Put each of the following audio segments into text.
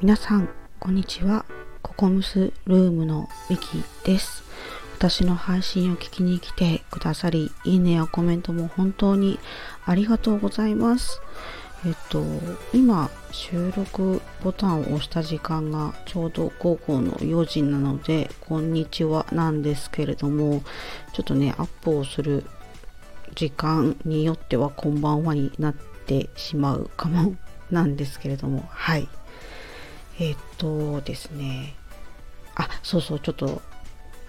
皆さんこんにちは。ココムスルームのミキです。私の配信を聞きに来てくださりいいねやコメントも本当にありがとうございます。えっと今収録ボタンを押した時間がちょうど午後の4時なのでこんにちはなんですけれどもちょっとねアップをする時間によってはこんばんはになってしまうかもなんですけれども。はい。えっとですね。あそうそうちょっと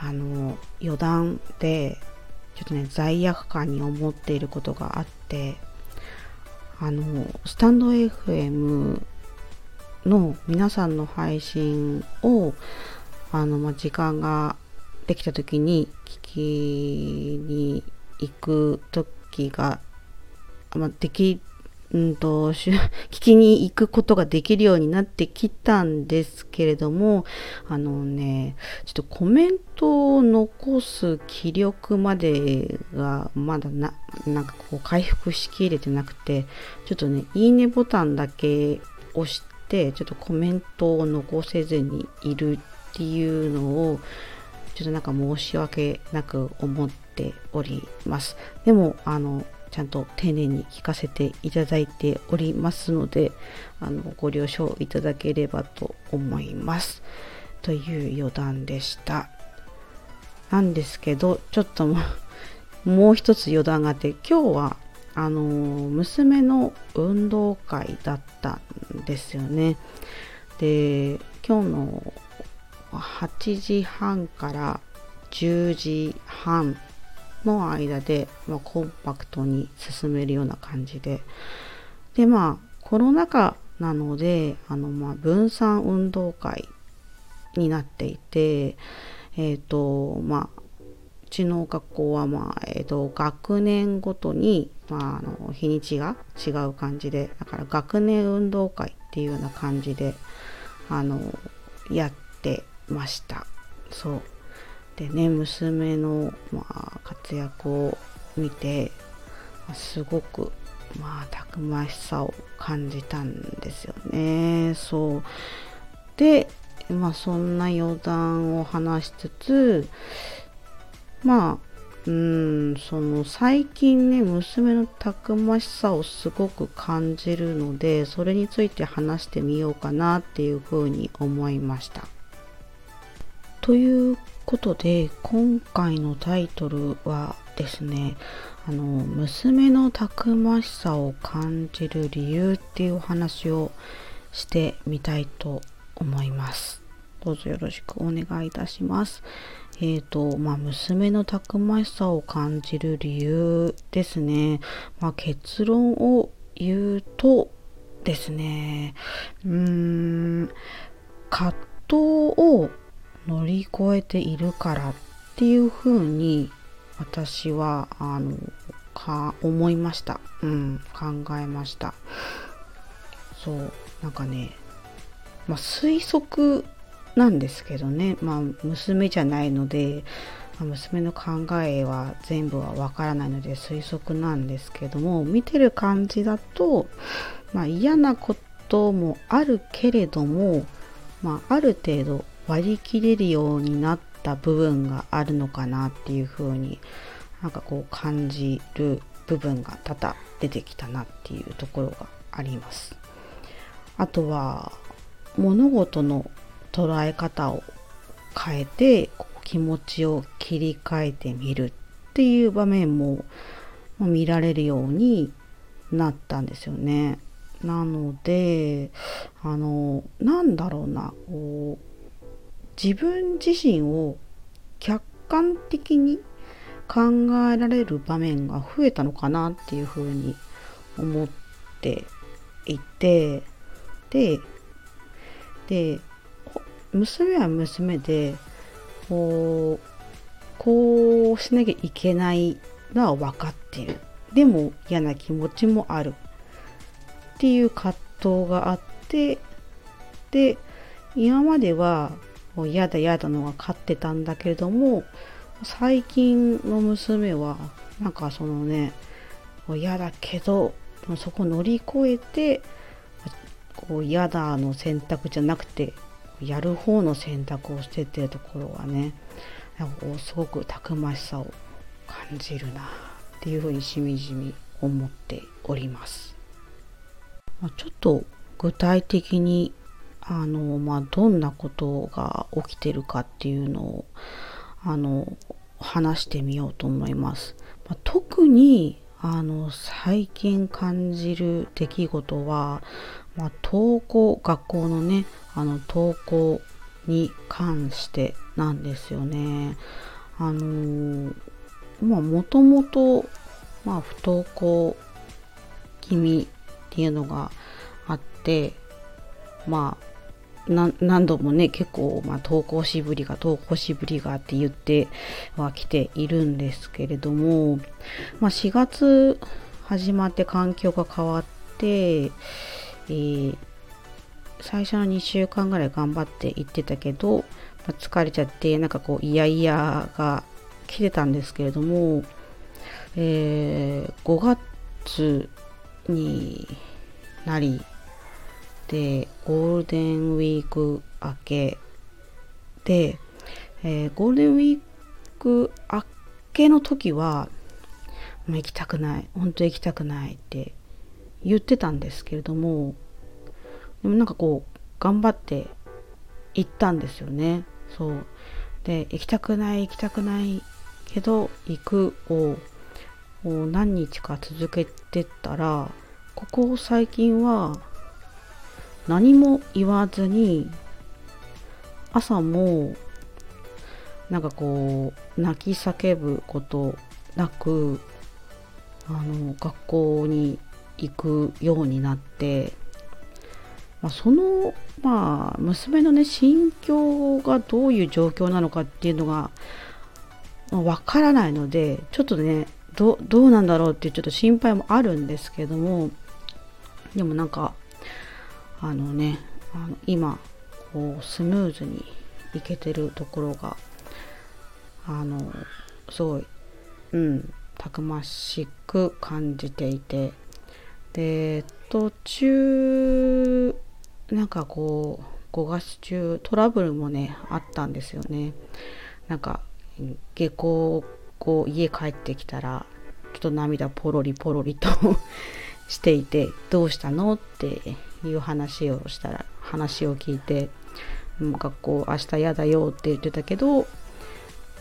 あの余談でちょっとね罪悪感に思っていることがあってあのスタンド FM の皆さんの配信をあの、まあ、時間ができた時に聞きに行く時が、まあ、できうんと、聞きに行くことができるようになってきたんですけれども、あのね、ちょっとコメントを残す気力までがまだな、なんかこう回復しきれてなくて、ちょっとね、いいねボタンだけ押して、ちょっとコメントを残せずにいるっていうのを、ちょっとなんか申し訳なく思っております。でも、あの、ちゃんと丁寧に聞かせていただいておりますのであのご了承いただければと思います。という余談でした。なんですけどちょっともう一つ余談があって今日はあの娘の運動会だったんですよね。で今日の8時半から10時半の間で、まあ、コンパクトに進めるような感じで。でまあコロナ禍なのであの、まあ、分散運動会になっていてえっ、ー、とまあうちの学校は、まあえーと、学年ごとに、まあ、あの日にちが違う感じでだから学年運動会っていうような感じであのやってました。そう。でね娘の、まあ、活躍を見てすごくまあたくましさを感じたんですよね。そう。でまあそんな余談を話しつつまあうんその最近ね娘のたくましさをすごく感じるのでそれについて話してみようかなっていうふうに思いました。ということで今回のタイトルはですねあの娘のたくましさを感じる理由っていうお話をしてみたいと思います。どうぞよろしくお願いいたします。えっ、ー、とまあ娘のたくましさを感じる理由ですね。まあ結論を言うとですねうーん葛藤を乗り越えているからっていうふうに私はあのか思いました。うん、考えました。そう、なんかね、まあ、推測なんですけどね、まあ、娘じゃないので、娘の考えは全部はわからないので推測なんですけども、見てる感じだと、まあ、嫌なこともあるけれども、まあ、ある程度割り切れるようになった部分があるのかなっていう風になんかこう感じる部分が多々出てきたなっていうところがあります。あとは物事の捉え方を変えて気持ちを切り替えてみるっていう場面も見られるようになったんですよね。なのであのなんだろうなこう自分自身を客観的に考えられる場面が増えたのかなっていうふうに思っていてでで娘は娘でこうこうしなきゃいけないのは分かっている。でも嫌な気持ちもある。っていう葛藤があってで今まではもう嫌だ嫌だのが勝ってたんだけれども最近の娘はなんかそのねもう嫌だけどそこ乗り越えてこう嫌だの選択じゃなくてやる方の選択をしてっていうところはねすごくたくましさを感じるなっていうふうにしみじみ思っております。ちょっと具体的にあの、まあ、どんなことが起きてるかっていうのをあの話してみようと思います。まあ、特にあの最近感じる出来事は、まあ、登校学校のねあの登校に関してなんですよね。あのまあもともと、まあ、不登校気味っていうのがあってまあ何度もね結構、まあ、投稿しぶりが投稿しぶりがって言ってはきているんですけれども、まあ、4月始まって環境が変わって、えー、最初の2週間ぐらい頑張って行ってたけど、まあ、疲れちゃってなんかこうイヤイヤが来てたんですけれども、えー、5月になりでゴールデンウィーク明けで、えー、ゴールデンウィーク明けの時はもう行きたくない本当行きたくないって言ってたんですけれどもでもなんかこう頑張って行ったんですよね。そう。で行きたくない行きたくないけど行くを何日か続けてたらここ最近は何も言わずに朝もなんかこう泣き叫ぶことなくあの学校に行くようになって、まあ、そのまあ娘のね心境がどういう状況なのかっていうのがわ、からないのでちょっとねどどうなんだろうっていうちょっと心配もあるんですけどもでもなんかあのねあの今こうスムーズにいけてるところがあのすごいうんたくましく感じていてで途中なんかこう5月中トラブルもねあったんですよね。なんか下校こう家帰ってきたらちょっと涙ポロリポロリとしていてどうしたの？っていう話をしたら話を聞いて学校明日嫌だよって言ってたけど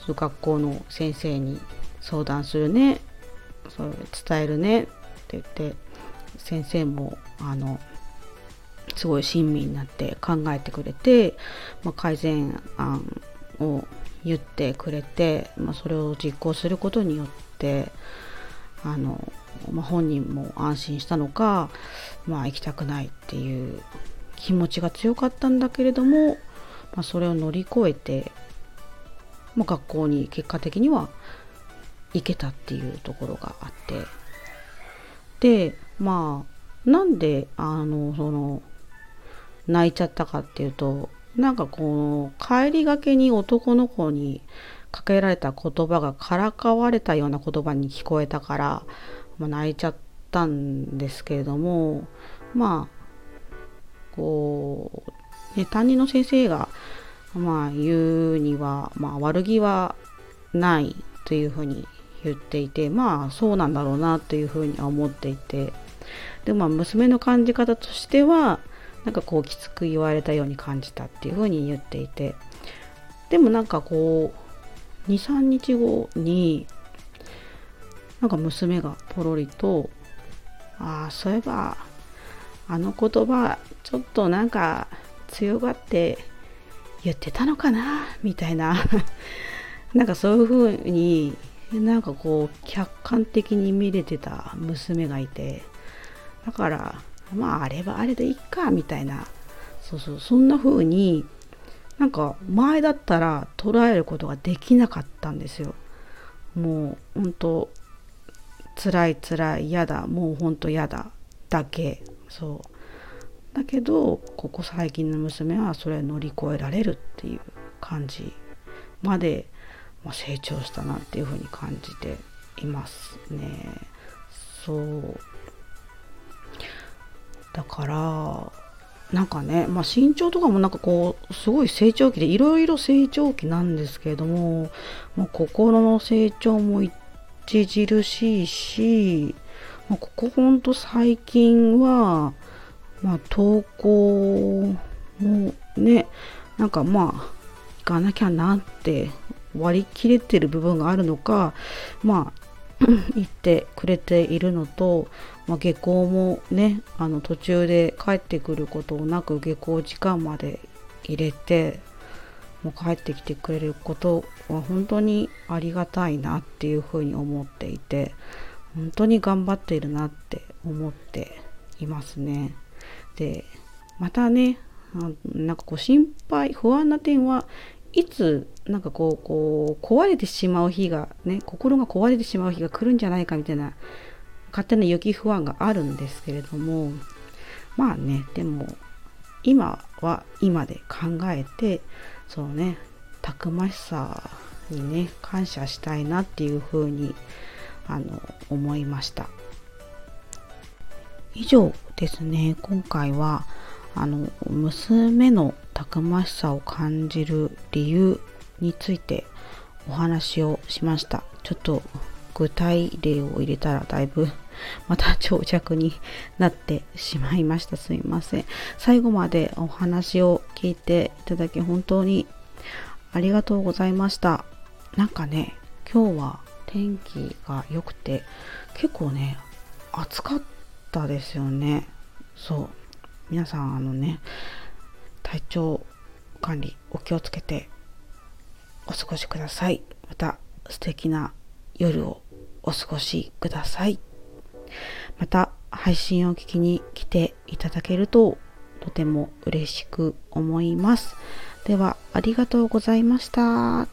その学校の先生に相談するね。それ伝えるねって言って先生もあのすごい親身になって考えてくれて、まあ、改善案を言ってくれて、まあ、それを実行することによってあのまあ、本人も安心したのか、まあ、行きたくないっていう気持ちが強かったんだけれども、まあ、それを乗り越えて、まあ、学校に結果的には行けたっていうところがあってでまあなんであのその泣いちゃったかっていうとなんかこう帰りがけに男の子にかけられた言葉がからかわれたような言葉に聞こえたからまあ、泣いちゃったんですけれどもまあこう、ね、担任の先生がまあ言うには、まあ、悪気はないというふうに言っていてまあそうなんだろうなというふうには思っていてでまあ娘の感じ方としてはなんかこうきつく言われたように感じたっていうふうに言っていてでもなんかこう23日後になんか娘がポロリと「ああそういえばあの言葉ちょっとなんか強がって言ってたのかな」みたいな。なんかそういう風になんかこう客観的に見れてた娘がいて。だからまああれはあれでいっかみたいな。そうそうそんな風になんか前だったら捉えることができなかったんですよ。もう本当辛い辛い嫌だもうほんと嫌だだけ。そう。だけどここ最近の娘はそれ乗り越えられるっていう感じまで、まあ、成長したなっていうふうに感じていますね。そう。だからなんかね、まあ、身長とかもなんかこうすごい成長期でいろいろ成長期なんですけれども、まあ、心の成長も著しいし、まあ、ここほんと最近は、まあ、投稿もねなんかまあ行かなきゃなって割り切れてる部分があるのかまあ 言ってくれているのと、まあ、下校もねあの途中で帰ってくることなく下校時間まで入れてもう帰ってきてくれることは本当にありがたいなっていうふうに思っていて本当に頑張っているなって思っていますね。でまたねなんかこう心配不安な点はいつなんかこうこう壊れてしまう日がね心が壊れてしまう日が来るんじゃないかみたいな勝手な予期不安があるんですけれどもまあねでも今は今で考えてそのねたくましさにね感謝したいなっていうふうにあの思いました以上ですね今回はあの娘のたくましさを感じる理由についてお話をしました。ちょっと具体例を入れたらだいぶまた長尺になってしまいました。すいません。最後までお話を聞いていただき本当にありがとうございました。なんかね、今日は天気が良くて結構ね、暑かったですよね。そう。皆さんあのね、体調管理お気をつけてお過ごしください。また素敵な夜をお過ごしください。また配信を聞きに来ていただけるととても嬉しく思います。ではありがとうございました。